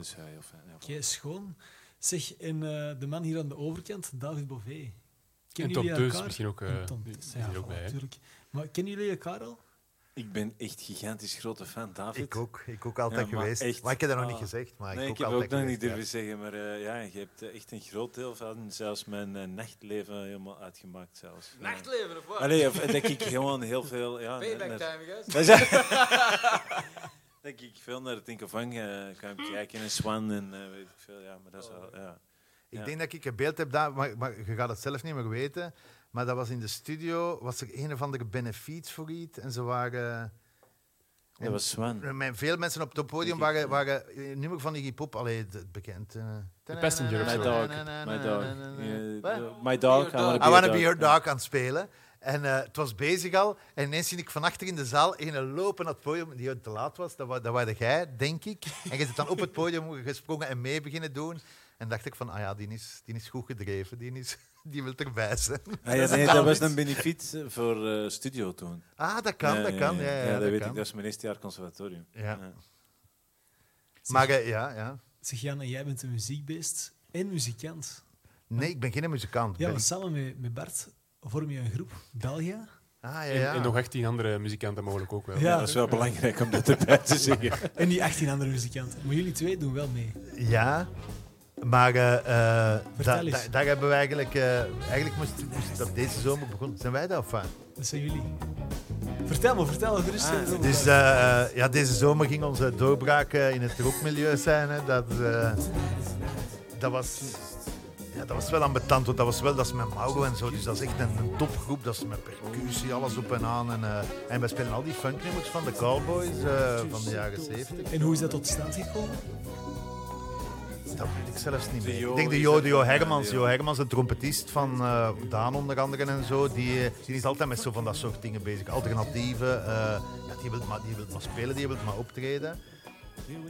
Dus Oké, schoon. Zeg, en eh, de man hier aan de overkant, David Bové. En Kennen Tom Teus misschien ook. En eh, Tom die Teus, zit hier ook bij. natuurlijk. Maar kennen jullie elkaar al? Ik ben echt gigantisch grote fan, David. Ik ook. Ik ook altijd Ja, maar geweest. echt, maar ik heb dat nog ah. niet gezegd. Maar nee, ik, ik ook heb ook nog niet durven zeggen, maar eh, ja, je hebt echt een groot deel van zelfs mijn nachtleven helemaal uitgemaakt. Zelfs. Nachtleven of wat? Allee, of, dat ik gewoon heel veel... Ja, Payback time, guys. Dat ik veel naar het Tinkervang eh kan kijken en Swan en eh, weet ik veel. Ja, maar dat is al, ja. Ik Ja. denk dat ik een beeld heb, daar, maar, maar je gaat het zelf niet meer weten. Maar dat was in de studio, was er een of andere benefiet voor iets. En ze waren... Dat was Swan. Met veel mensen op het podium waren, waren een nummer van Iggy Pop, allee, het, het bekend. eh, The Passenger of My dog. My dog. My dog. I Your wanna dog. be your Be Your dog. Dog aan het spelen. En eh, het was bezig al. En ineens zie ik van achter in de zaal een lopen naar het podium die te laat was. Dat, wa- dat waren jij, denk ik. En je zit dan op het podium gesprongen en mee beginnen doen. En dacht ik van, ah ja, die is, die is goed gedreven. Die, is, die wil erbij zijn. Ah, ja, nee, dat was een benefiet eh, voor eh, studio toen. Ah, dat kan, dat kan. Ja, ja, dat, dat weet kan. ik. Dat is mijn eerste jaar conservatorium. Ja. Maar eh, ja, ja. Zeg jij bent een muziekbeest en muzikant. Nee, ik ben geen muzikant. Ja, samen met, met Bart vorm je een groep, België. Ah, ja, En, ja. en nog 18 andere muzikanten mogelijk ook wel. Ja. Ja, dat is wel belangrijk om dat erbij te zeggen. En die 18 andere muzikanten. Maar jullie twee doen wel mee. Ja, maar eh, eh, da- da- daar hebben we eigenlijk... eh, eigenlijk moest, moest dat deze zomer begonnen. Zijn wij dat of wat? Dat zijn jullie. Vertel me, vertel me. Ah, over Dus eh, ja, deze zomer ging onze doorbraak eh, in het rockmilieu zijn. Hè. Dat, eh, dat, was, ja, dat was wel ambetant, want dat was wel dat is met Mauro en zo. Dus dat is echt een, een topgroep. Dat is met percussie, alles op en aan. En, eh, en wij spelen al die funknummers van de Cowboys eh, van de jaren 70. En hoe is dat tot stand gekomen? Dat weet ik zelfs niet meer. Ik denk de Jo, de Jo Hermans. Jo. Hermans, de trompetist van eh, Daan onder andere en zo. Die, die is altijd met zo van dat soort dingen bezig. Alternatieve. eh, ja, die wil maar, die wil maar spelen, die wil maar optreden.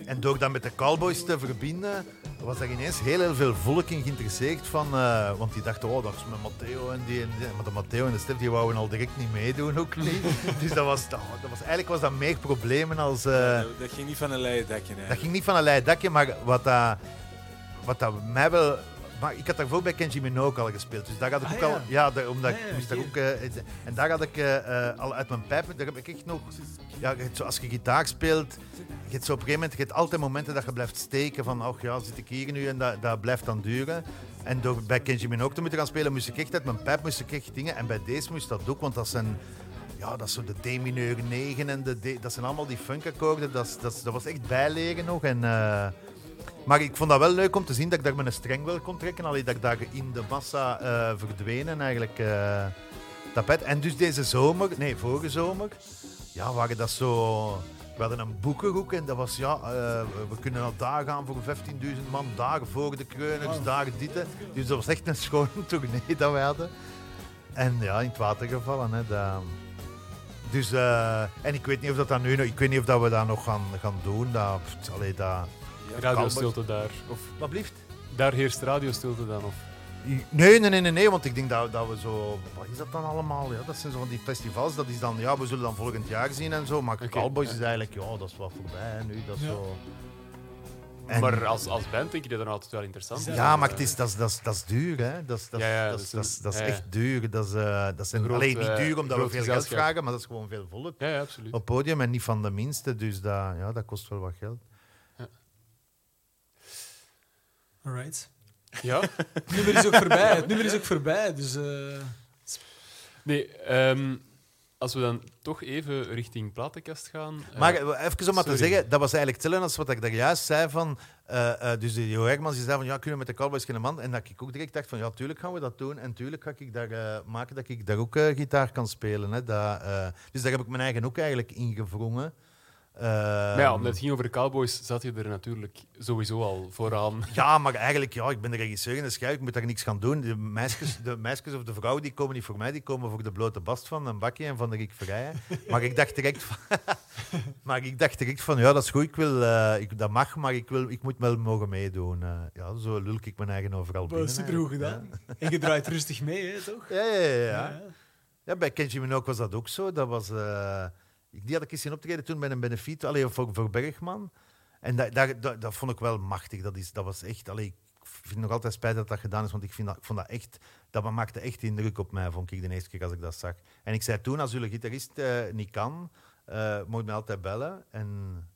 En door dat met de Cowboys te verbinden, was er ineens heel, heel veel volk in geïnteresseerd. Van, eh, want die dachten, oh, dat is met Matteo en die. En die. Maar de Matteo en de Stef die wouden al direct niet meedoen, ook niet. dus dat was, dat, dat was, eigenlijk was dat meer problemen als... eh, dat, dat ging niet van een leien dakje. dat ging niet van een leien dakje, maar wat dat, wat dat mij wel... Maar ik had daarvoor bij Kenji Minogue al gespeeld, dus daar had ik Ah, ook ja. al... Ja, daar, omdat Ah, ja, ik moest daar ook... eh, en daar had ik eh, eh, al uit mijn pijp... Daar heb ik echt nog... Ja, zo, als je gitaar speelt, je hebt zo op een gegeven moment... Je hebt altijd momenten dat je blijft steken van... Oh ja, zit ik hier nu? En dat, dat blijft dan duren. En door bij Kenji Minogue te moeten gaan spelen, moest ik echt uit mijn pijp moest ik echt dingen... En bij deze moest dat ook, want dat zijn... Ja, dat is zo de D mineur 9 en de D, dat zijn allemaal die funkakkoorden. Dat, dat, dat was echt bijleren nog. En, maar ik vond dat wel leuk om te zien dat ik daar mijn streng wel kon trekken. Alleen dat ik daar in de massa eh verdwenen eigenlijk tapijt. En dus deze zomer, nee, vorige zomer, ja, waren dat zo... We hadden een boekenhoek en dat was, ja, eh, we kunnen al daar gaan voor 15.000 man, daar voor de kreuners, daar dit. Dus dat was echt een schone tournee dat we hadden. En ja, in het water gevallen. Hè, dat, dus, en ik weet niet of dat dan nu ik weet niet of dat we dat nog gaan, gaan doen. Dat, allee, dat, Radiostilte daar. Of wat blieft? daar heerst radiostilte dan. Of, Nee, nee, nee, nee, nee, want ik denk dat, dat we zo... Wat is dat dan allemaal? Ja, dat zijn zo van die festivals, dat is dan... Ja, we zullen dan volgend jaar zien en zo, maar Oké, Cowboys ja. is eigenlijk... Ja, dat is wel voorbij nu, dat is Ja. zo... En- Maar als, als band denk je dat dan altijd wel interessant. Ja, Ja, maar het is, dat, is, dat, is, dat is duur, hè. Dat is, dat is, Ja, ja, dat is, dat dat is is, een- dat is ja, echt duur. Dat is, eh, dat zijn, Groot, alleen niet eh, duur omdat we veel geld vragen, maar dat is gewoon veel volk Ja, absoluut. op podium en niet van de minste. Dus dat, ja, dat kost wel wat geld. Alright. Ja? Het nummer is ook voorbij. Het nummer is ook voorbij. Dus eh, Nee, ehm, als we dan toch even richting platenkast gaan. eh, Maar eh, even om maar te zeggen, dat was eigenlijk hetzelfde als wat ik daar juist zei van... dus de Jo Hermans die zei van, ja, kunnen we met de Cowboys geen man? En dat ik ook direct dacht van, ja, tuurlijk gaan we dat doen. En tuurlijk ga ik daar eh, maken dat ik daar ook gitaar kan spelen. Hè. Dat, eh, dus daar heb ik mijn eigen ook eigenlijk ingevrongen. Eh, maar ja, omdat het ging over de Cowboys, zat je er natuurlijk sowieso al vooraan. Ja, maar eigenlijk, ja, ik ben de regisseur en de schrijver, ik moet daar niks gaan doen. De meisjes, de meisjes of de vrouwen die komen niet voor mij, die komen voor de blote bast van een bakje en van de Rick Vrijen. Maar ik dacht direct van, maar ik dacht direct van ja, dat is goed, ik wil, eh, ik, dat mag, maar ik, wil, ik moet wel mogen meedoen. Eh, ja, zo lul ik mijn eigen overal binnen. supergoed eigenlijk. gedaan. En je draait rustig mee, hè, toch? Ja, ja, ja. ja, ja. Ja. Ja, bij Kenji Minogue was dat ook zo. Dat was, eh, die had ik eens zien optreden toen bij een benefiet, alleen voor, voor Bergman. En dat, dat, dat, vond ik wel machtig. Dat, is, dat was echt... Allee, ik vind nog altijd spijt dat dat gedaan is, want ik, vind dat, vond dat echt... Dat maakte echt indruk op mij, vond ik de eerste keer als ik dat zag. En ik zei toen, als jullie gitarist eh, niet kan, eh moet mij altijd bellen. En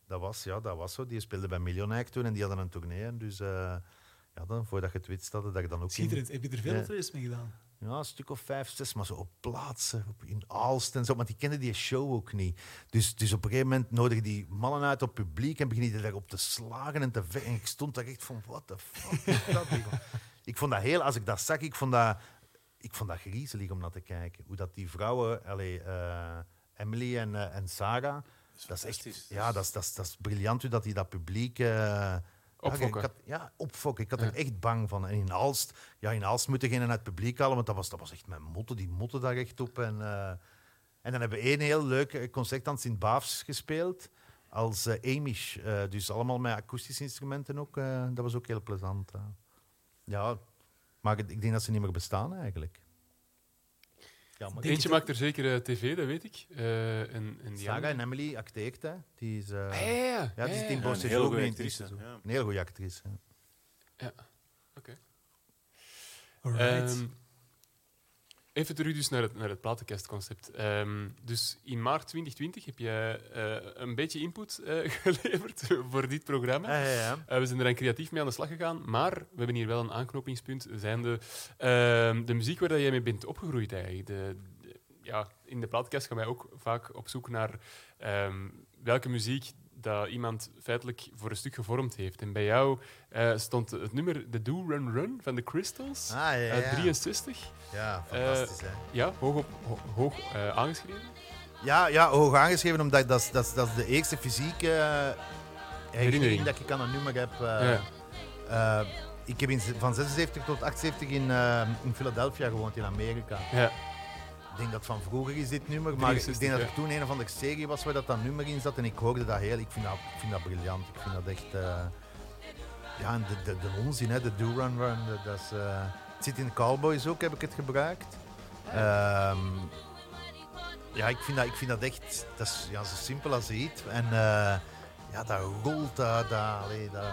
dat was, ja, dat was zo. Die speelde bij Millionaire toen en die hadden een tournee. Dus eh, ja, dan, voordat je het wist, dat ik dan ook in, Schitterend. Heb je er veel optredens mee gedaan? ja, een stuk of vijf, zes, maar zo op plaatsen, op, in Aalst en zo. Want die kenden die show ook niet. Dus, dus op een gegeven moment nodigen die mannen uit op publiek en beginnen die daarop te slagen en te vechten. En ik stond daar echt van, what the fuck is dat? Ik vond- dat heel, als ik dat zag, ik vond dat, ik vond dat griezelig om naar te kijken. Hoe dat die vrouwen, allee, eh, Emily en, eh, en Sarah, dat is echt, ja, dat is, dat, is, dat is briljant hoe dat die dat publiek... eh, Opfokken. Ja, ik had, ja, opfokken. Ik had Ja. er echt bang van. En in Aalst, ja, in Aalst moeten geen uit het publiek halen, want dat was, dat was echt mijn motto. Die motten daar echt op. En, eh, en dan hebben we één heel leuk eh, concert aan Sint-Baafs gespeeld. Als eh Amish. dus allemaal met akoestische instrumenten ook. dat was ook heel plezant. Ja, maar ik ik denk dat ze niet meer bestaan eigenlijk. Ja, Eentje je maakt er zeker eh, tv, dat weet ik. Eh, en, en andere- Emily acteert, hè. Die is, eh, Ah, ja, ja, ja, die is ja, in ja. Ja, Bosse een ook goede actrice. ja. Een heel goede actrice. hè. Alright. Ehm, even terug dus naar het, naar het platenkastconcept. Ehm, dus in maart 2020 heb je eh, een beetje input eh, geleverd voor dit programma. Ja, ja, ja. Eh, we zijn er dan creatief mee aan de slag gegaan, maar we hebben hier wel een aanknopingspunt. Zijn de, ehm, de muziek waar dat jij mee bent opgegroeid eigenlijk. De, de- ja, in de plaatkast gaan wij ook vaak op zoek naar ehm, welke muziek dat iemand feitelijk voor een stuk gevormd heeft. En bij jou eh, stond het nummer The Do Run Run van de Crystals Ah, ja, ja. uit 63. Ja, fantastisch. hè. Ja, hoog, op, ho- hoog eh, aangeschreven. Ja, ja, hoog aangeschreven, omdat dat, is- dat, dat is de eerste fysieke eh, herinnering dat ik aan een nummer heb. eh. Ja. Eh, ik heb in, van 76 tot 78 in, eh, in Philadelphia gewoond, in Amerika. Ja. Ik denk dat van vroeger is dit nummer, maar ik 63, denk dat er toen een of andere serie was waar dat, dat nummer in zat en ik hoorde dat heel. Ik vind dat, ik vind dat briljant. Ik vind dat echt. eh, ja, de, de, de onzin, hè, de do-run run. Dat, is, eh, het zit in Cowboys ook, heb ik het gebruikt. Ehm, ja, ik vind dat, ik vind dat echt. Dat is ja, zo simpel als iets. En eh, ja, dat rolt, dat. dat,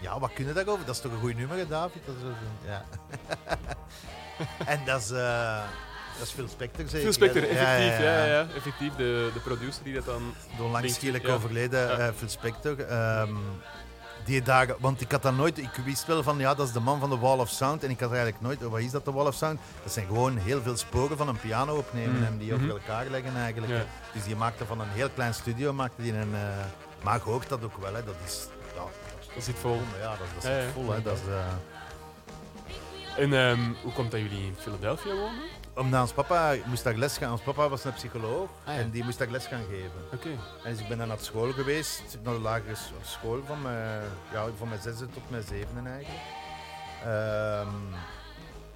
ja, wat kunnen daarover? Dat is toch een goed nummer, David? Dat ja. en dat is, eh dat is Phil Spector zeker. Phil Spector, effectief. Ja, ja, ja. effectief. De, de producer die dat dan... De onlangs schielijk overleden eh, Phil Spector. ehm, die dagen, want ik had dat nooit, ik wist wel van ja, dat is de man van de Wall of Sound. En ik had eigenlijk nooit, wat is dat de Wall of Sound? Dat zijn gewoon heel veel sporen van een piano opnemen Mm. en die Mhm. over elkaar leggen eigenlijk. Ja. Dus die maakte van een heel klein studio, maakte die een. eh, maar je hoort dat ook wel, hè. dat is. Ja, dat zit vol. ja, dat, dat Ja, ja. vol. Hè. Dat is, eh, En ehm, hoe komt dat jullie in Philadelphia wonen? Omdat ons papa moest daar les gaan. Ons papa was een psycholoog Ah, ja. en die moest daar les gaan geven. Oké. En dus ik ben dan naar school geweest, naar de lagere school van mijn, ja, van mijn zesde tot mijn zevende eigenlijk. Ehm,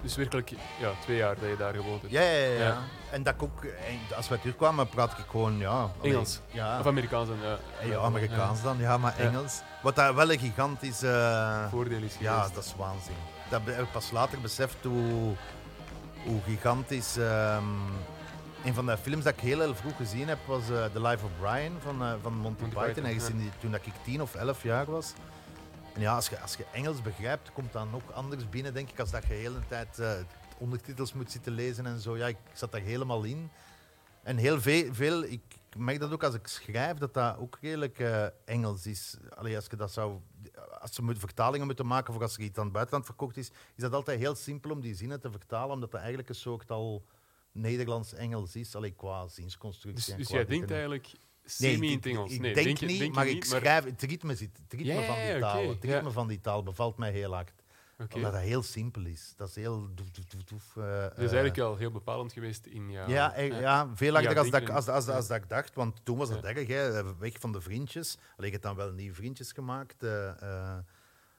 Dus werkelijk ja, twee jaar dat je daar gewoond hebt. ja, ja, ja. En dat ik ook, en als we terugkwamen, praat ik gewoon, ja... Engels? Ja, Of Amerikaans dan, ja. ja, Amerikaans dan, ja, maar. Engels. Wat daar wel een gigantisch... eh, Voordeel is ja, dat is waanzin. Dat heb ik pas later beseft hoe, hoe gigantisch... ehm, een van de films dat ik heel, heel vroeg gezien heb was eh, The Life of Brian van, eh, van Monty, Monty Python. Python, ja. die- toen dat ik tien of elf jaar was. En ja, als je, als je Engels begrijpt, komt dat nog anders binnen, denk ik, als dat je de hele tijd eh, ondertitels moet zitten lezen en zo. Ja, ik zat daar helemaal in. En heel veel, veel ik merk dat ook als ik schrijf, dat dat ook redelijk Engels is. Allee, als je dat zou... Als ze moet- vertalingen moeten maken voor als er iets aan het buitenland verkocht is, is dat altijd heel simpel om die zinnen te vertalen, omdat dat eigenlijk een soort al Nederlands-Engels is, allee, qua zinsconstructie. Dus, en dus qua jij denkt en- eigenlijk semi in ik- het Engels? Ik nee, denk, denk niet, denk maar niet, ik schrijf het ritme, zit, het ritme Ja, van die taal. Het ritme van die taal bevalt mij heel hard. Omdat dat heel simpel is. Dat is heel doef, doef, doef, eh, Dat is eh, eigenlijk wel heel bepalend geweest in jouw... ja, eh, ja, veel Ja, harder als, dat, als, als, als, Ja. dat ik dacht. Want toen was dat Ja. erg, hè, weg van de vriendjes. Alleen, ik heb dan wel nieuwe vriendjes gemaakt. eh, eh,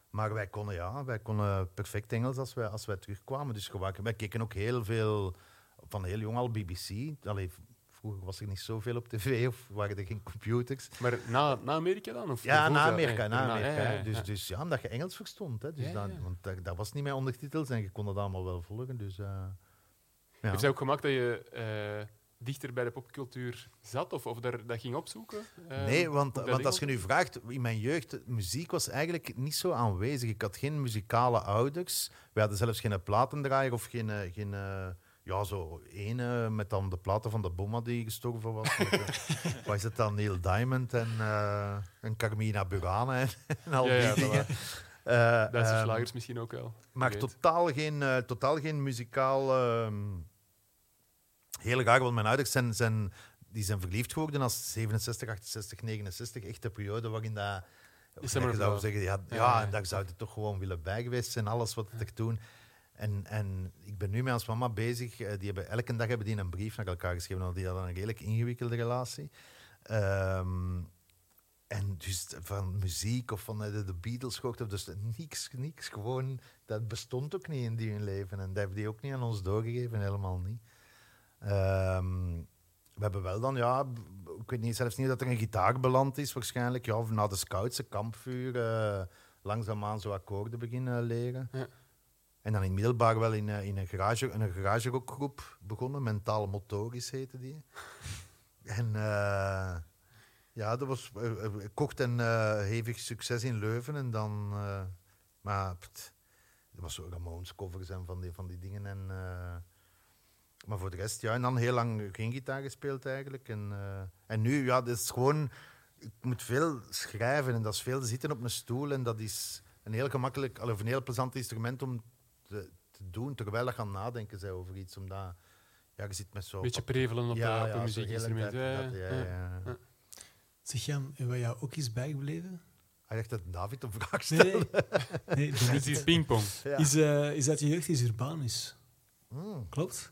maar wij konden, ja, wij konden perfect Engels als wij, als wij terugkwamen. Dus gewoon- wij keken ook heel veel, van heel jong al BBC. Allee, vroeger was er niet zoveel op tv of waren er geen computers. Maar na, na Amerika dan? Of Ja, na? Amerika. Na Amerika ja, hè. ja, Dus, dus ja, omdat je Engels verstond. Hè. Dus dat, ja. Want dat, dat was niet mijn ondertitels en je kon het allemaal wel volgen. Dus, eh, ja. Heeft hij ook gemaakt dat je eh, dichter bij de popcultuur zat of, of daar, dat ging opzoeken? Eh, Nee, want, dat want als je nu vraagt, in mijn jeugd, muziek was eigenlijk niet zo aanwezig. Ik had geen muzikale ouders. We hadden zelfs geen platendraaier of geen, eh, geen eh, ja, zo ene met dan de platen van de Bomma die gestorven was. Eh, wat is het dan? Neil Diamond en, eh, en Carmina Burana en, en al Ja, die dat dingen. waar. Eh, Duitse ehm, slagers misschien ook wel. maar weet. totaal geen, eh, totaal geen muzikaal. heel raar, want mijn ouders zijn, zijn, die zijn verliefd geworden als 67, 68, 69. Echt de periode waarin dat. Is dat je zou zo. zeggen, ja, ja, Ja, ja. daar zou je toch gewoon willen bij geweest zijn, alles wat ik toen. En, en ik ben nu met ons mama bezig. eh, Die hebben, elke dag hebben die een brief naar elkaar geschreven, want die hadden een redelijk ingewikkelde relatie. Ehm, en dus van muziek of van eh, de, Beatles gehoord, of dus niks, niks. Gewoon, dat bestond ook niet in die hun leven. En dat hebben die ook niet aan ons doorgegeven, helemaal niet. Ehm, we hebben wel dan, ja, ik weet niet, zelfs niet dat er een gitaar beland is waarschijnlijk. Ja, of na de scouts, een kampvuur, eh, langzaamaan zo akkoorden beginnen leren. Ja. En dan in middelbaar wel in, eh, in een, garage, een begonnen. Mentaal motorisch heette die. en eh, ja, dat was eh, eh, kort en hevig succes in Leuven. En dan, maar er was zo Ramones covers en van die, van die dingen. En, maar voor de rest, ja, en dan heel lang geen gitaar gespeeld eigenlijk. En, en nu, ja, dat is gewoon, ik moet veel schrijven en dat is veel zitten op een stoel. En dat is een heel gemakkelijk, of een heel plezant instrument om te, te doen, terwijl je gaat nadenken zij over iets. Omdat, ja, je zit met zo... Een beetje prevelen op, ja, eh, op ja, muziekinstrument. de Ja, ja, ja, ja, ja. Zeg Jan, en wat jou ook is bijgebleven? Hij dacht dat David een vraag Nee, stelde. nee. Het niet. is pingpong. Ja. Is, eh, is dat je jeugd is Urbanus? Hmm. Klopt?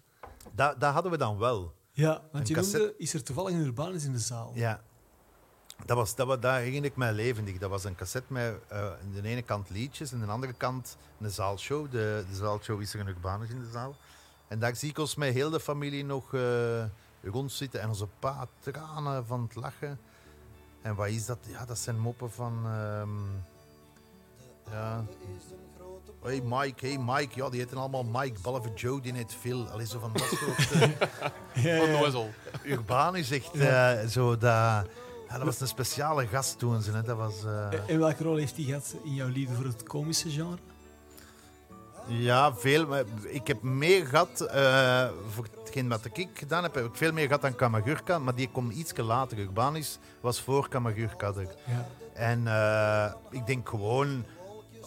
Dat, dat hadden we dan wel. Ja, want Een je cassette- noemde, is er toevallig een Urbanus in de zaal? Ja. Dat was, dat was, daar herinner ik mij levendig. Dat was een cassette met eh, aan de ene kant liedjes en aan de andere kant een zaalshow. De, de zaalshow is er een Urbanus in de zaal. En daar zie ik ons met heel de familie nog eh rondzitten en onze pa tranen van het lachen. En wat is dat? Ja, dat zijn moppen van... ehm, ja. Hey Mike, hey Mike. Ja, die heten allemaal Mike, behalve Joe, die heet Phil. Allee, zo van dat soort... eh, Ja, ja. Onnozel. Urbanus echt eh, zo dat... Ja, dat was een speciale gast toen. Ze, hè. Dat was... eh, En- welke rol heeft hij gehad in jouw liefde voor het komische genre? ja, veel. Ik heb meer gehad... eh, voor hetgeen wat ik gedaan heb, heb ik veel meer gehad dan Kamagurka. Maar die komt iets later. Urbanus was voor Kamagurka er. Ja. En eh, ik denk gewoon...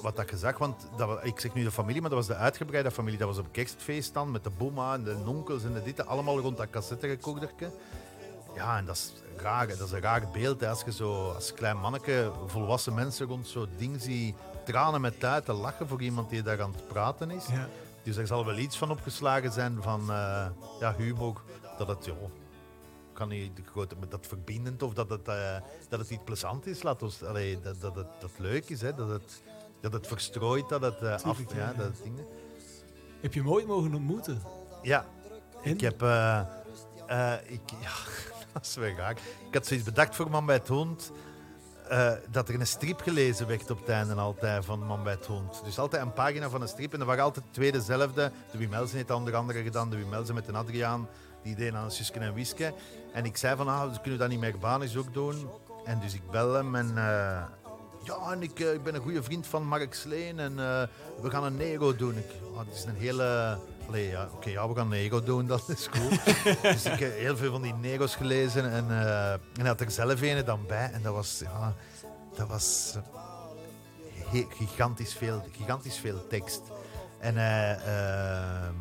Wat dat je zag, want dat, ik zeg nu de familie, maar dat was de uitgebreide familie. Dat was op kerstfeest dan, met de boema en de onkels en de dit, allemaal rond dat cassetterecordertje. Ja, en dat is raar. Dat is een raar beeld. Hè. Als je zo als klein manneke volwassen mensen rond zo'n ding ziet, tranen met tijd te lachen voor iemand die daar aan het praten is. Ja. Dus er zal wel iets van opgeslagen zijn van eh, ja, humor. Dat het, ja, kan niet dat verbindend of dat het, eh, dat het iets plezant is. Laat ons, allee, dat, dat, het, dat het leuk is, hè, dat, het, dat het verstrooit, dat het eh, af... Ja, dat het dingen. Heb je hem ooit mogen ontmoeten? Ja, En? ik heb... ik, ja, dat. Ik had zoiets bedacht voor Man bij het Hond. eh, dat er een strip gelezen werd op het einde altijd van Man bij het Hond. Dus altijd een pagina van een strip. En er waren altijd twee dezelfde. De Wimelsen heeft onder andere gedaan. De Wimelsen met een Adriaan. Die deed aan een Suske en Wiske. En ik zei van, ah, kunnen dat niet meer Urbanus ook doen. En dus ik bel hem en... eh, ja, en ik, eh, ik ben een goede vriend van Mark Sleen en we gaan een nego doen. Ik, oh, het is een hele... Allee, ja, oké, ja, we gaan nego doen, dat is cool. dus ik heb heel veel van die nego's gelezen en, eh, en had er zelf een dan bij. En dat was, ja, dat was eh, gigantisch, veel, gigantisch veel tekst. En hij... ehm,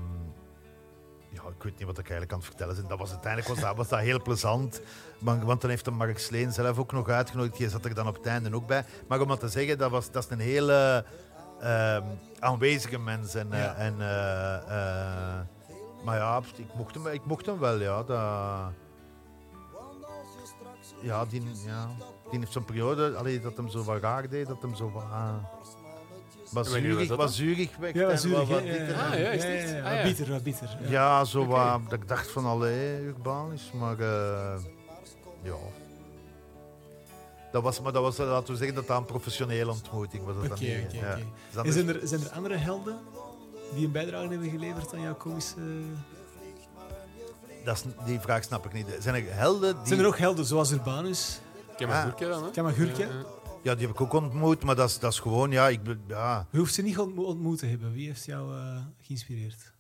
ja, ik weet niet wat ik eigenlijk aan het vertellen. Dat was, uiteindelijk was dat, was dat heel plezant. Want dan heeft de Mark Sleen zelf ook nog uitgenodigd. Die zat er dan op het einde ook bij. Maar om dat te zeggen, dat, was, dat is een hele aanwezige mens. En, eh, Ja. en, eh, eh, maar ja, ik mocht hem, ik mocht hem wel, ja. Dat, ja, die, ja, die heeft zo'n periode allee, dat hem zo wat raar deed. Dat hem zo wat... En wanneer was zuurig, dan? zuurig werd. Ja, en wat zuurig, Ja, Ah, dat. ja, is ja, ja, ja. Ah, Wat ja. bitter, wat bitter. Ja. Ja, zo Oké. wat, dat ik dacht van allee, Urbanisch, maar eh, ja. Dat was, maar dat was, laten we zeggen, dat dat een professionele ontmoeting was. Dat Oké, dan oké, niet, ja. oké. Dus En is- zijn er, zijn er andere helden die een bijdrage hebben geleverd aan jouw komische... dat is, die vraag snap ik niet. Zijn er helden die... Zijn er ook helden zoals Urbanus? Kamagurka dan, hè? Ja, ja. Ja, die heb ik ook ontmoet, maar dat is, dat is gewoon... Ja, ik, ja, Je hoeft ze niet ontmo- ontmoet te hebben. Wie heeft jou eh, geïnspireerd?